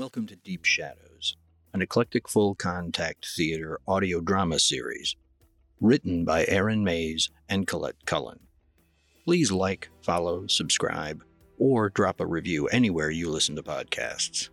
Welcome to Deep Shadows, an eclectic full contact theater audio drama series written by Aaron Mays and Colette Cullen. Please like, follow, subscribe, or drop a review anywhere you listen to podcasts.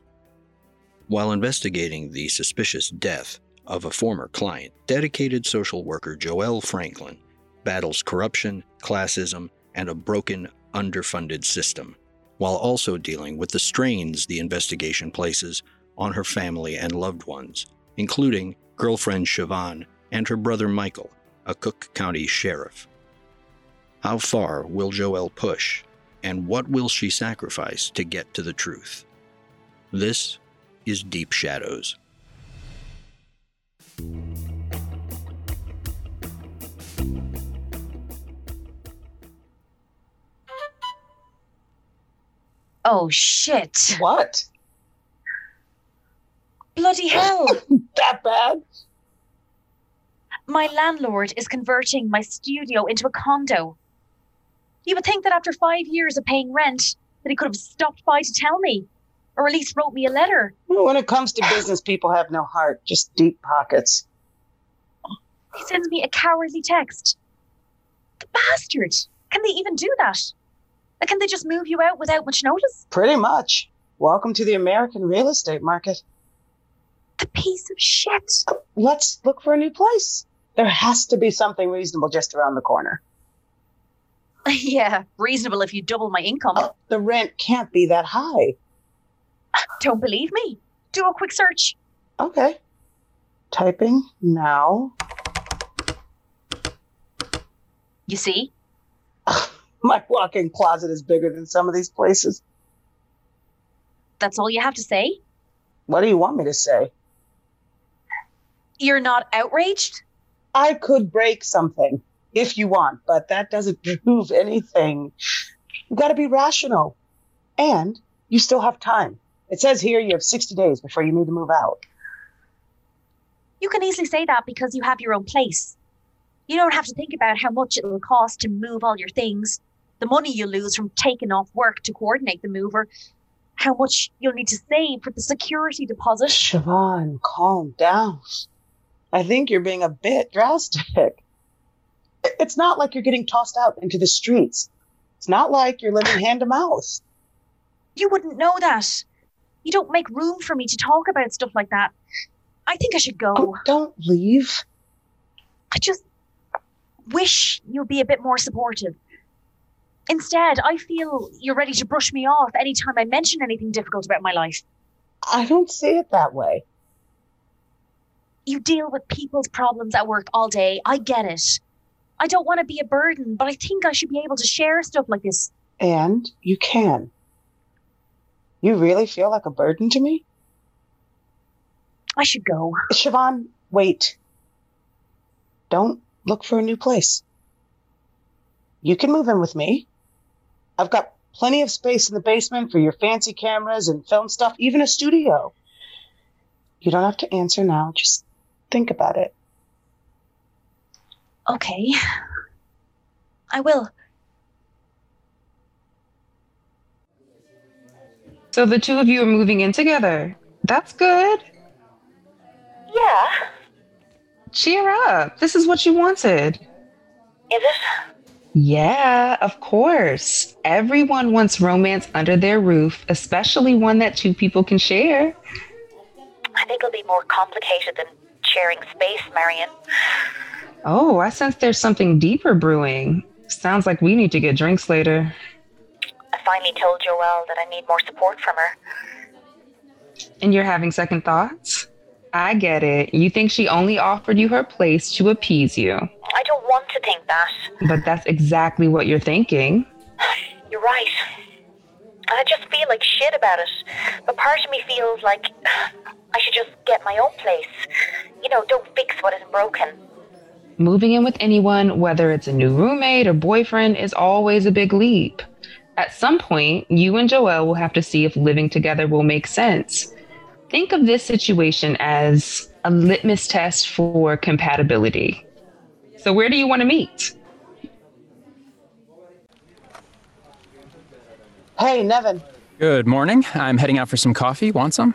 While investigating the suspicious death of a former client, dedicated social worker Joelle Franklin battles corruption, classism, and a broken, underfunded system, while also dealing with the strains the investigation places on her family and loved ones, including girlfriend Siobhan and her brother Michael, a Cook County sheriff. How far will Joelle push, and what will she sacrifice to get to the truth? This is Deep Shadows. Oh shit. What? Bloody hell. That bad? my landlord is converting my studio into a condo. You would think that after five years of paying rent, that he could have stopped by to tell me, or at least wrote me a letter. When it comes to business, people have no heart, just deep pockets. He sends me a cowardly text. The bastard! Can they even do that? Like, can they just move you out without much notice? Pretty much. Welcome to the American real estate market. The piece of shit. Let's look for a new place. There has to be something reasonable just around the corner. yeah, reasonable if you double my income. Oh, the rent can't be that high. Don't believe me? Do a quick search. Okay. Typing now. You see? My walk-in closet is bigger than some of these places. That's all you have to say? What do you want me to say? You're not outraged? I could break something if you want, but that doesn't prove anything. You got to be rational. And you still have time. It says here you have 60 days before you need to move out. You can easily say that because you have your own place. You don't have to think about how much it will cost to move all your things, the money you lose from taking off work to coordinate the move, or how much you'll need to save for the security deposit. Siobhan, calm down. I think you're being a bit drastic. It's not like you're getting tossed out into the streets. It's not like you're living hand to mouth. You wouldn't know that. You don't make room for me to talk about stuff like that. I think I should go. Oh, don't leave. I just wish you'd be a bit more supportive. Instead, I feel you're ready to brush me off anytime I mention anything difficult about my life. I don't see it that way. You deal with people's problems at work all day. I get it. I don't want to be a burden, but I think I should be able to share stuff like this. And you can. You really feel like a burden to me? I should go. Siobhan, wait. Don't look for a new place. You can move in with me. I've got plenty of space in the basement for your fancy cameras and film stuff, even a studio. You don't have to answer now. Just think about it. Okay. I will. So the two of you are moving in together. That's good. Yeah, Cheer up. This is what you wanted. is it? Yeah, of course. Everyone wants romance under their roof, especially one that two people can share. I think it'll be more complicated than sharing space, Marion. Oh, I sense there's something deeper brewing. Sounds like we need to get drinks later. I finally told Joelle that I need more support from her. And you're having second thoughts? I get it. You think she only offered you her place to appease you. I don't want to think that. But that's exactly what you're thinking. You're right. I just feel like shit about it. But part of me feels like I should just get my own place. You know, don't fix what isn't broken. Moving in with anyone, whether it's a new roommate or boyfriend, is always a big leap. At some point, you and Joelle will have to see if living together will make sense. Think of this situation as a litmus test for compatibility. So, where do you want to meet? Hey, Nevin. Good morning. I'm heading out for some coffee. Want some?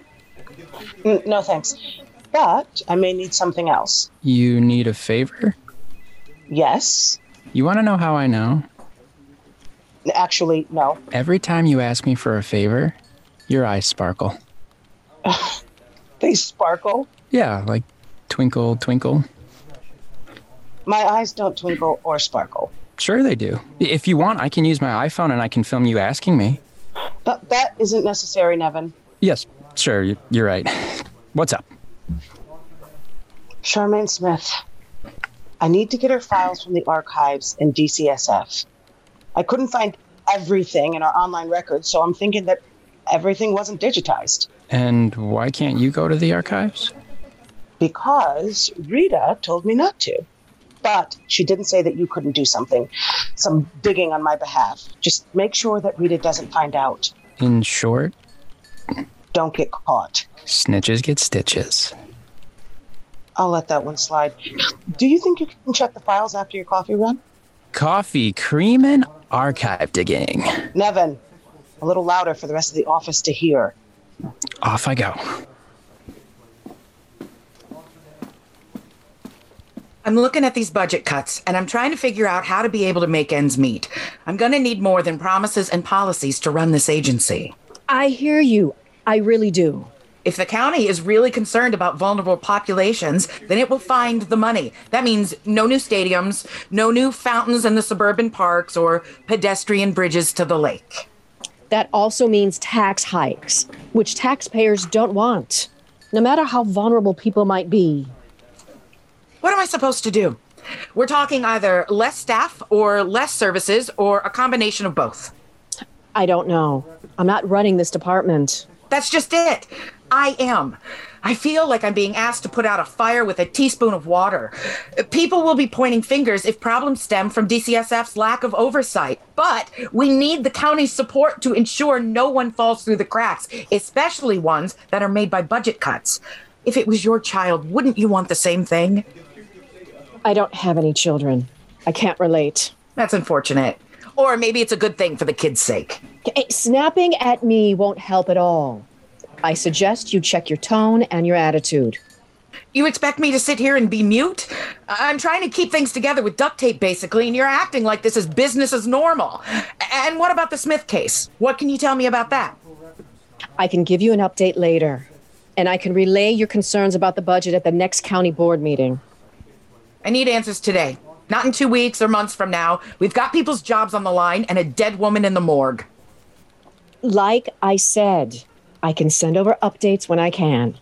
No thanks. But I may need something else. You need a favor? Yes. You want to know how I know? Actually, no. Every time you ask me for a favor, your eyes sparkle. They sparkle. Yeah, like twinkle, twinkle. My eyes don't twinkle or sparkle. Sure, they do. If you want, I can use my iPhone and I can film you asking me. But that isn't necessary, Nevin. Yes, sure, you- you're right. What's up? Charmaine Smith. I need to get her files from the archives in DCSF. I couldn't find everything in our online records, so I'm thinking that everything wasn't digitized. And why can't you go to the archives? Because Rita told me not to. But she didn't say that you couldn't do something, some digging on my behalf. Just make sure that Rita doesn't find out. In short, Don't get caught. snitches get stitches. I'll let that one slide. Do you think you can check the files after your coffee run? Coffee, cream, and archive digging. Nevin, a little louder for the rest of the office to hear. Off I go. I'm looking at these budget cuts and I'm trying to figure out how to be able to make ends meet. I'm going to need more than promises and policies to run this agency. I hear you. I really do. If the county is really concerned about vulnerable populations, then it will find the money. That means no new stadiums, no new fountains in the suburban parks, or pedestrian bridges to the lake. That also means tax hikes, which taxpayers don't want, no matter how vulnerable people might be. What am I supposed to do? We're talking either less staff or less services or a combination of both. I don't know. I'm not running this department. That's just it. I am. I feel like I'm being asked to put out a fire with a teaspoon of water. People will be pointing fingers if problems stem from DCSF's lack of oversight. But we need the county's support to ensure no one falls through the cracks, especially ones that are made by budget cuts. If it was your child, wouldn't you want the same thing? I don't have any children. I can't relate. That's unfortunate. Or maybe it's a good thing for the kid's sake. Snapping at me won't help at all. I suggest you check your tone and your attitude. You expect me to sit here and be mute? I'm trying to keep things together with duct tape, basically, and you're acting like this is business as normal. And what about the Smith case? What can you tell me about that? I can give you an update later, and I can relay your concerns about the budget at the next county board meeting. I need answers today. Not in two weeks or months from now. We've got people's jobs on the line and a dead woman in the morgue. Like I said, I can send over updates when I can.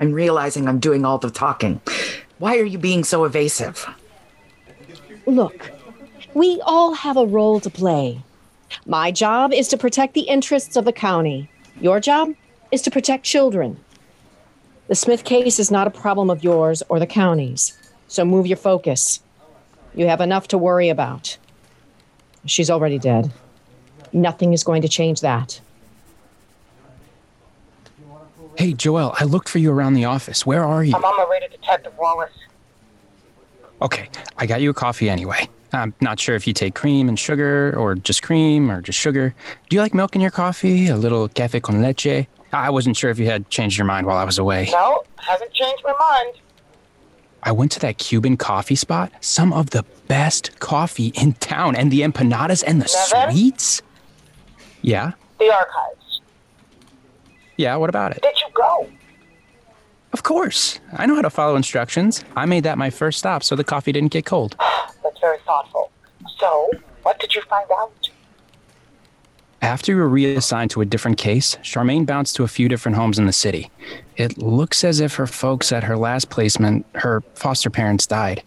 I'm realizing I'm doing all the talking. Why are you being so evasive? Look, we all have a role to play. My job is to protect the interests of the county. Your job is to protect children. The Smith case is not a problem of yours or the county's, so move your focus. You have enough to worry about. She's already dead. Nothing is going to change that. Hey, Joel, I looked for you around the office. Where are you? I'm on my way to Detective Wallace. Okay, I got you a coffee anyway. I'm not sure if you take cream and sugar, or just cream, or just sugar. Do you like milk in your coffee? A little cafe con leche? I wasn't sure if you had changed your mind while I was away. No, hasn't changed my mind. I went to that Cuban coffee spot. Some of the best coffee in town, and the empanadas and the Nevin? sweets. Yeah, The archives. yeah. What about it? Did go? Of course. I know how to follow instructions. I made that my first stop so the coffee didn't get cold. That's very thoughtful. So, what did you find out? After you were reassigned to a different case, Charmaine bounced to a few different homes in the city. It looks as if her folks at her last placement, her foster parents, died.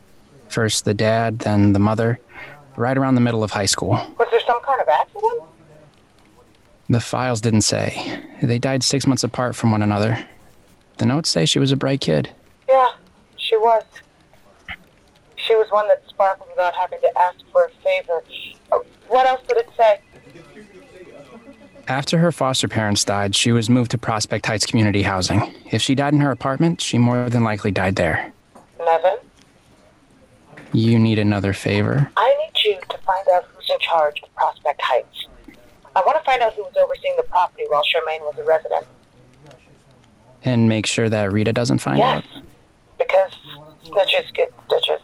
First the dad, then the mother, right around the middle of high school. Was there some kind of accident? The files didn't say. They died six months apart from one another. The notes say she was a bright kid. Yeah, she was. She was one that sparkled without having to ask for a favor. Uh, What else did it say? After her foster parents died, she was moved to Prospect Heights Community Housing. If she died in her apartment, she more than likely died there. Nevin, You need another favor? I need you to find out who's in charge of Prospect Heights. I want to find out who was overseeing the property while Charmaine was a resident. And make sure that Rita doesn't find Yes. out? Because snitches get stitches.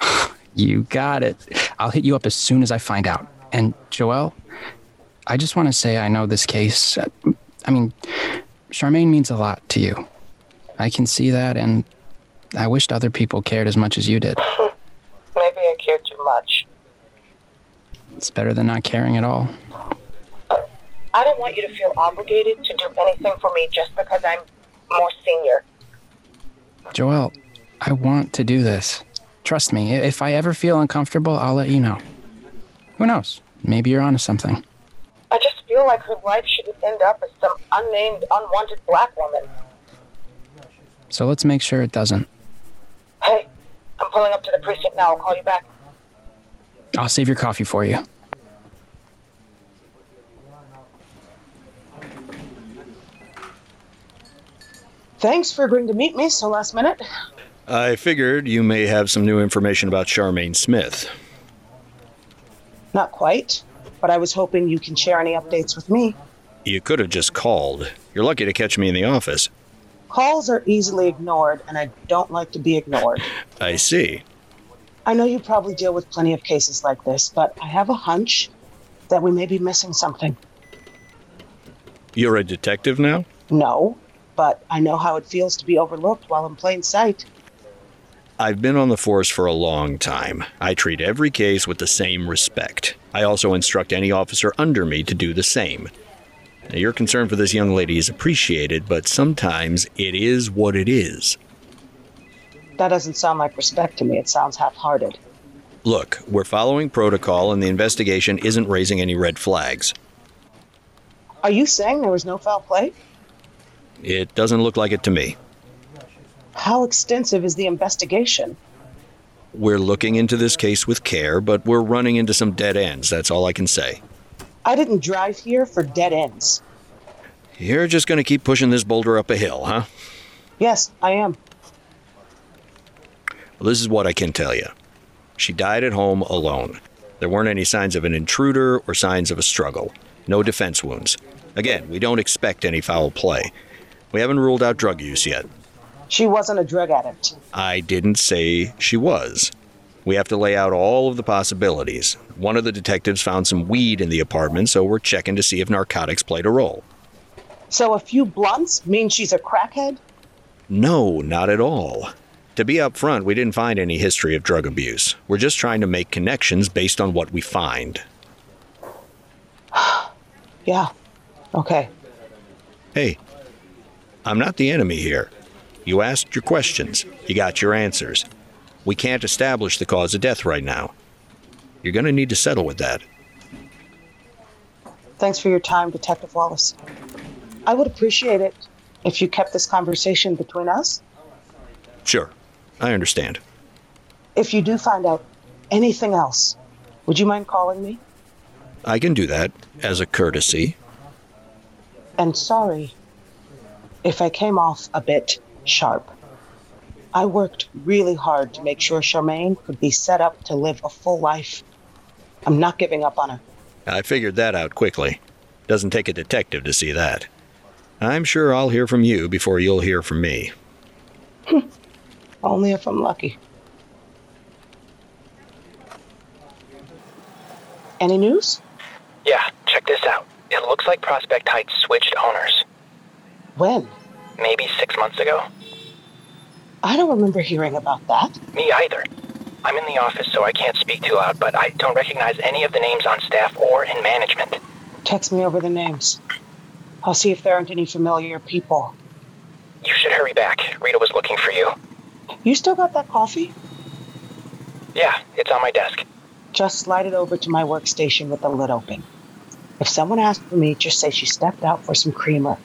You got it. I'll hit you up as soon as I find out. And Joelle, I just want to say I know this case. I mean, Charmaine means a lot to you. I can see that, and I wished other people cared as much as you did. Maybe I care too much. It's better than not caring at all. I don't want you to feel obligated to do anything for me just because I'm more senior. Joelle, I want to do this. Trust me, if I ever feel uncomfortable, I'll let you know. Who knows? Maybe you're onto something. I just feel like her life shouldn't end up as some unnamed, unwanted black woman. So let's make sure it doesn't. Hey, I'm pulling up to the precinct now. I'll call you back. I'll save your coffee for you. Thanks for agreeing to meet me so last minute. I figured you may have some new information about Charmaine Smith. Not quite, but I was hoping you can share any updates with me. You could have just called. You're lucky to catch me in the office. Calls are easily ignored, and I don't like to be ignored. I see. I know you probably deal with plenty of cases like this, but I have a hunch that we may be missing something. You're a detective now? No, but I know how it feels to be overlooked while in plain sight. I've been on the force for a long time. I treat every case with the same respect. I also instruct any officer under me to do the same. Now, your concern for this young lady is appreciated, but sometimes it is what it is. That doesn't sound like respect to me. It sounds half hearted. Look, we're following protocol and the investigation isn't raising any red flags. Are you saying there was no foul play? It doesn't look like it to me. How extensive is the investigation? We're looking into this case with care, but we're running into some dead ends, that's all I can say. I didn't drive here for dead ends. You're just gonna keep pushing this boulder up a hill, huh? Yes, I am. Well, this is what I can tell you. She died at home alone. There weren't any signs of an intruder or signs of a struggle. No defense wounds. Again, we don't expect any foul play. We haven't ruled out drug use yet. She wasn't a drug addict. I didn't say she was. We have to lay out all of the possibilities. One of the detectives found some weed in the apartment, so we're checking to see if narcotics played a role. So a few blunts mean she's a crackhead? No, not at all. To be upfront, we didn't find any history of drug abuse. We're just trying to make connections based on what we find. Yeah. Okay. Hey, I'm not the enemy here. You asked your questions, you got your answers. We can't establish the cause of death right now. You're going to need to settle with that. Thanks for your time, Detective Wallace. I would appreciate it if you kept this conversation between us. Sure, I understand. If you do find out anything else, would you mind calling me? I can do that as a courtesy. And sorry if I came off a bit sharp. I worked really hard to make sure Charmaine could be set up to live a full life. I'm not giving up on her. I figured that out quickly. Doesn't take a detective to see that. I'm sure I'll hear from you before you'll hear from me. Only if I'm lucky. Any news? Yeah, check this out. It looks like Prospect Heights switched owners. When? Maybe six months ago. I don't remember hearing about that. Me either. I'm in the office, so I can't speak too loud, but I don't recognize any of the names on staff or in management. Text me over the names. I'll see if there aren't any familiar people. You should hurry back. Rita was looking for you. You still got that coffee? Yeah, it's on my desk. Just slide it over to my workstation with the lid open. If someone asks for me, just say she stepped out for some creamer.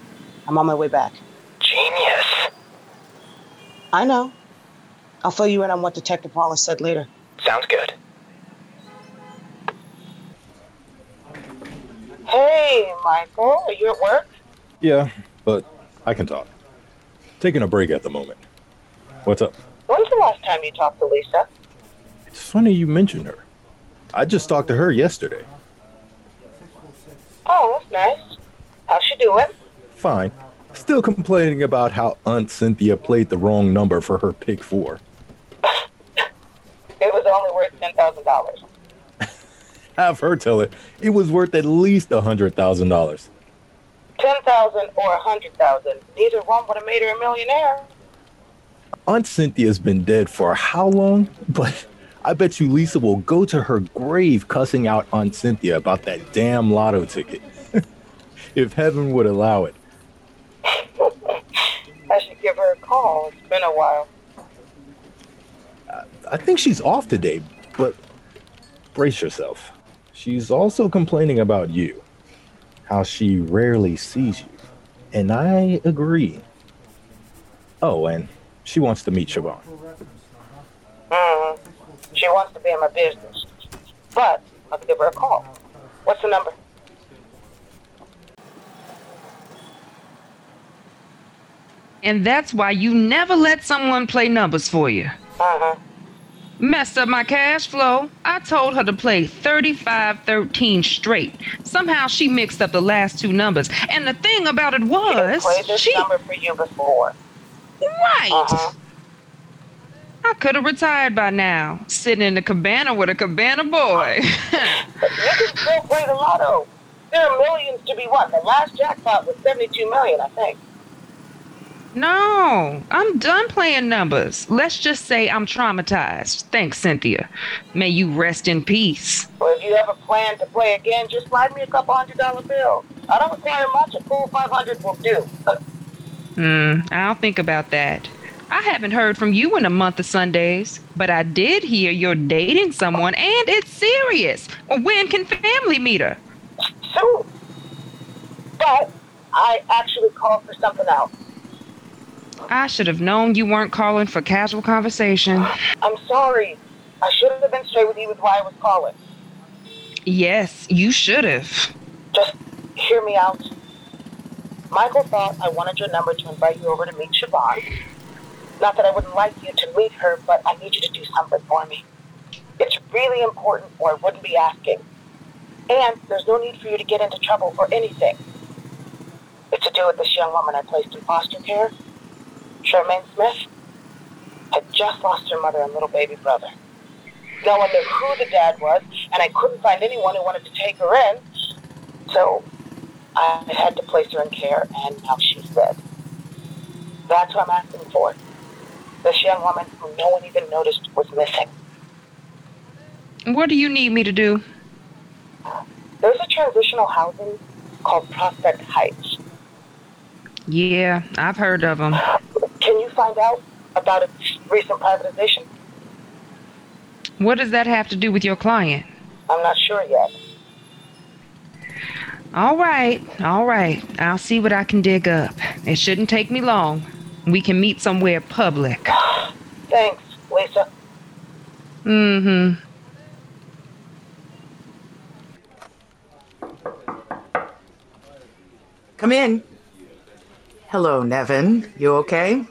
I'm on my way back. Genius. I know. I'll fill you in on what Detective Wallace said later. Sounds good. Hey, Michael, are you at work? Yeah, but I can talk. Taking a break at the moment. What's up? When's the last time you talked to Lisa? It's funny you mentioned her. I just talked to her yesterday. Oh, that's nice. How's she doing? Fine. Still complaining about how Aunt Cynthia played the wrong number for her pick four. It was only worth ten thousand dollars. Have her tell it it was worth at least a hundred thousand dollars. Ten thousand or a hundred thousand. Neither one would have made her a millionaire. Aunt Cynthia's been dead for how long? But I bet you Lisa will go to her grave cussing out Aunt Cynthia about that damn lotto ticket. if heaven would allow it. I should give her a call. It's been a while. I think she's off today, but brace yourself. She's also complaining about you, how she rarely sees you. And I agree. Oh, and she wants to meet Siobhan. hmm She wants to be in my business. But I'll give her a call. What's the number? And that's why you never let someone play numbers for you. Uh-huh. Messed up my cash flow. I told her to play 3513 straight. Somehow she mixed up the last two numbers. And the thing about it I've was, played this she. number for you before. Right! Uh-huh. I could have retired by now, sitting in the cabana with a cabana boy. Can still play the lotto. There are millions to be won. The last jackpot was 72 million, I think. no, I'm done playing numbers. Let's just say I'm traumatized. Thanks, Cynthia. May you rest in peace. Well, if you ever plan to play again, just slide me a couple hundred dollar bill. I don't require much. A cool 500 will do. Hmm, I'll think about that. I haven't heard from you in a month of Sundays, but I did hear you're dating someone and it's serious. When can family meet her? Soon. But I actually called for something else. I should have known you weren't calling for casual conversation. I'm sorry. I should have been straight with you with why I was calling. Yes, you should have. Just hear me out. Michael thought I wanted your number to invite you over to meet Siobhan. Not that I wouldn't like you to meet her, but I need you to do something for me. It's really important, or I wouldn't be asking. And there's no need for you to get into trouble for anything. It's to do with this young woman I placed in foster care. Charmaine Smith had just lost her mother and little baby brother. No one knew who the dad was, and I couldn't find anyone who wanted to take her in. So I had to place her in care, and now she's dead. That's what I'm asking for. This young woman who no one even noticed was missing. What do you need me to do? There's a transitional housing called Prospect Heights. Yeah, I've heard of them. Can you find out about its recent privatization? What does that have to do with your client? I'm not sure yet. All right, all right. I'll see what I can dig up. It shouldn't take me long. We can meet somewhere public. Thanks, Lisa. Mm-hmm. Come in. Hello, Nevin. You okay?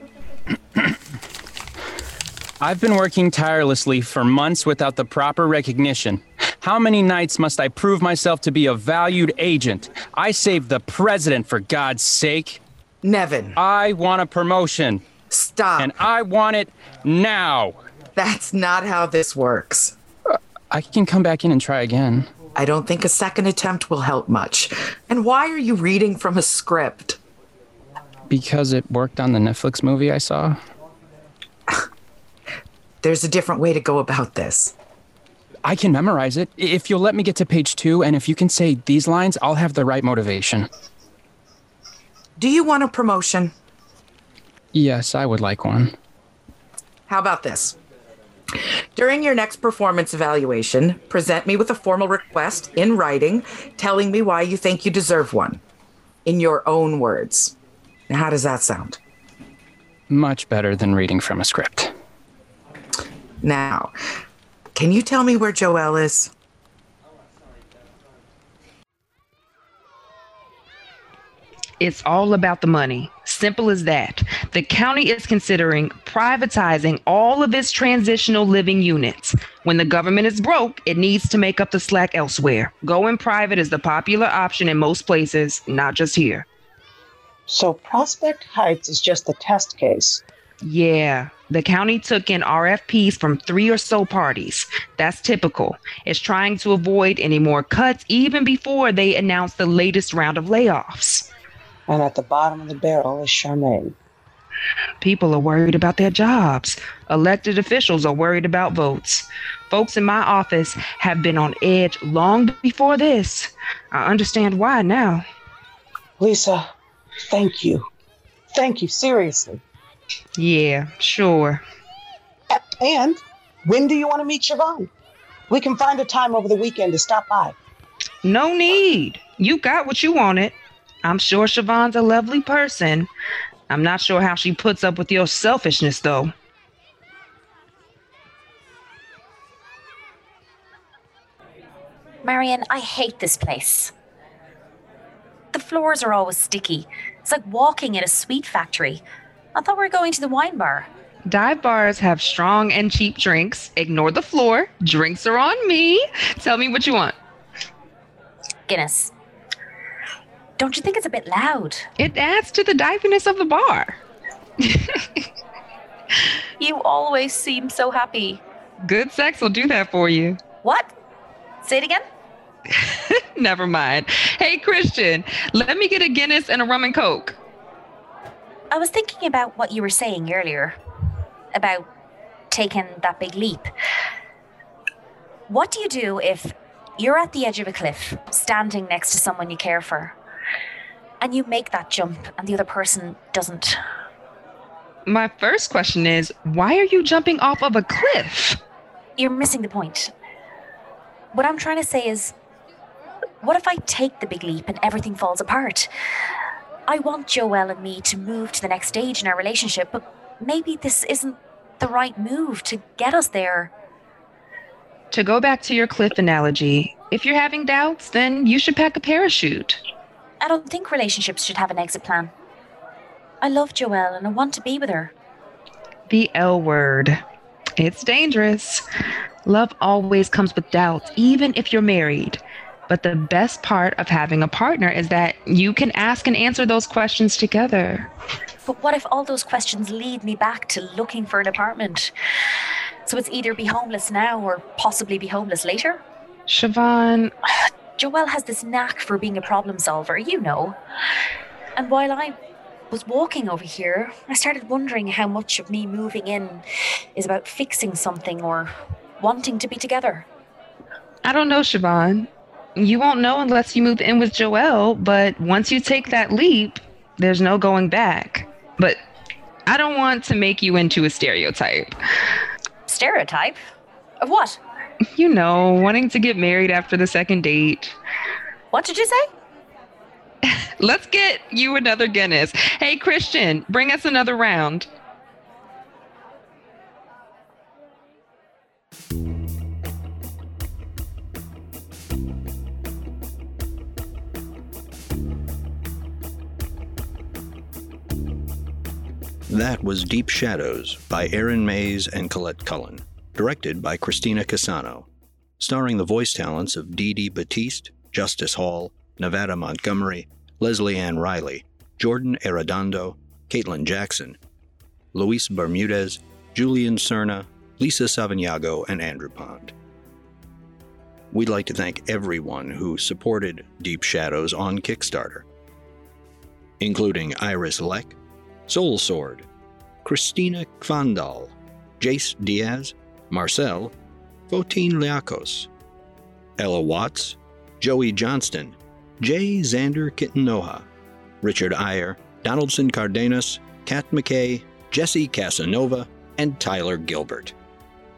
I've been working tirelessly for months without the proper recognition. How many nights must I prove myself to be a valued agent? I saved the president, for God's sake. Nevin, I want a promotion, stop. and I want it now. That's not how this works. I can come back in and try again. I don't think a second attempt will help much. And why are you reading from a script? Because it worked on the Netflix movie I saw. There's a different way to go about this. I can memorize it. If you'll let me get to page two, and if you can say these lines, I'll have the right motivation. Do you want a promotion? Yes, I would like one. How about this? During your next performance evaluation, present me with a formal request in writing telling me why you think you deserve one. In your own words. Now, how does that sound? Much better than reading from a script. Now, can you tell me where Joelle is? It's all about the money. Simple as that. The county is considering privatizing all of its transitional living units. When the government is broke, it needs to make up the slack elsewhere. Going private is the popular option in most places, not just here. So Prospect Heights is just the test case. Yeah, the county took in RFPs from three or so parties. That's typical. It's trying to avoid any more cuts even before they announce the latest round of layoffs. And at the bottom of the barrel is Charmaine. People are worried about their jobs. Elected officials are worried about votes. Folks in my office have been on edge long before this. I understand why now. Lisa, thank you. Thank you, seriously. Yeah, sure. And when do you want to meet Siobhan? We can find a time over the weekend to stop by. No need. You got what you wanted. I'm sure Siobhan's a lovely person. I'm not sure how she puts up with your selfishness, though. Marion, I hate this place. The floors are always sticky. It's like walking in a sweet factory. I thought we were going to the wine bar. Dive bars have strong and cheap drinks. Ignore the floor. Drinks are on me. Tell me what you want. Guinness. Don't you think it's a bit loud? It adds to the diviness of the bar. You always seem so happy. Good sex will do that for you. What? Say it again? Never mind. Hey, Christian, let me get a Guinness and a rum and coke. I was thinking about what you were saying earlier about taking that big leap. What do you do if you're at the edge of a cliff, standing next to someone you care for, and you make that jump and the other person doesn't? My first question is why are you jumping off of a cliff? You're missing the point. What I'm trying to say is what if I take the big leap and everything falls apart? I want Joelle and me to move to the next stage in our relationship, but maybe this isn't the right move to get us there. To go back to your cliff analogy, if you're having doubts, then you should pack a parachute. I don't think relationships should have an exit plan. I love Joelle and I want to be with her. The L word. It's dangerous. Love always comes with doubts, even if you're married. But the best part of having a partner is that you can ask and answer those questions together. But what if all those questions lead me back to looking for an apartment? So it's either be homeless now or possibly be homeless later? Siobhan, Joelle has this knack for being a problem solver, you know. And while I was walking over here, I started wondering how much of me moving in is about fixing something or wanting to be together. I don't know, Siobhan. You won't know unless you move in with Joelle, but once you take that leap, there's no going back. But I don't want to make you into a stereotype. Stereotype? Of what? You know, wanting to get married after the second date. What did you say? Let's get you another Guinness. Hey, Christian, bring us another round. That was Deep Shadows by Aaron Mays and Colette Cullen, directed by Christina Casano, starring the voice talents of Dee Dee Batiste, Justice Hall, Nevada Montgomery, Leslie Ann Riley, Jordan Arredondo, Caitlin Jackson, Luis Bermudez, Julian Cerna, Lisa Savignago, and Andrew Pond. We'd like to thank everyone who supported Deep Shadows on Kickstarter, including Iris Leck, Soul Sword, Christina Kvandal, Jace Diaz, Marcel, Fotin Liakos, Ella Watts, Joey Johnston, Jay Xander Kitanoha, Richard Iyer, Donaldson Cardenas, Kat McKay, Jesse Casanova, and Tyler Gilbert.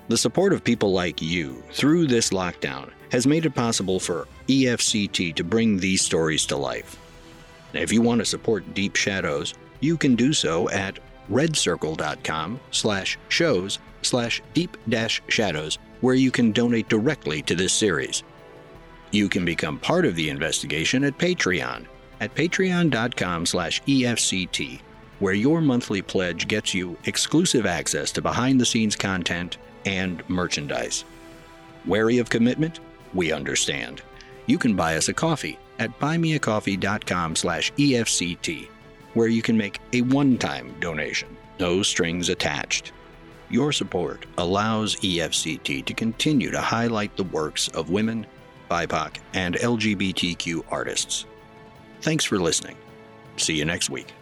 The support of people like you through this lockdown has made it possible for EFCT to bring these stories to life. If you want to support Deep Shadows, you can do so at redcircle.com slash shows slash deep dash shadows, where you can donate directly to this series. You can become part of the investigation at Patreon at patreon.com slash EFCT, where your monthly pledge gets you exclusive access to behind the scenes content and merchandise. Wary of commitment? We understand. You can buy us a coffee at buymeacoffee.com slash EFCT. Where you can make a one time donation, no strings attached. Your support allows EFCT to continue to highlight the works of women, BIPOC, and LGBTQ artists. Thanks for listening. See you next week.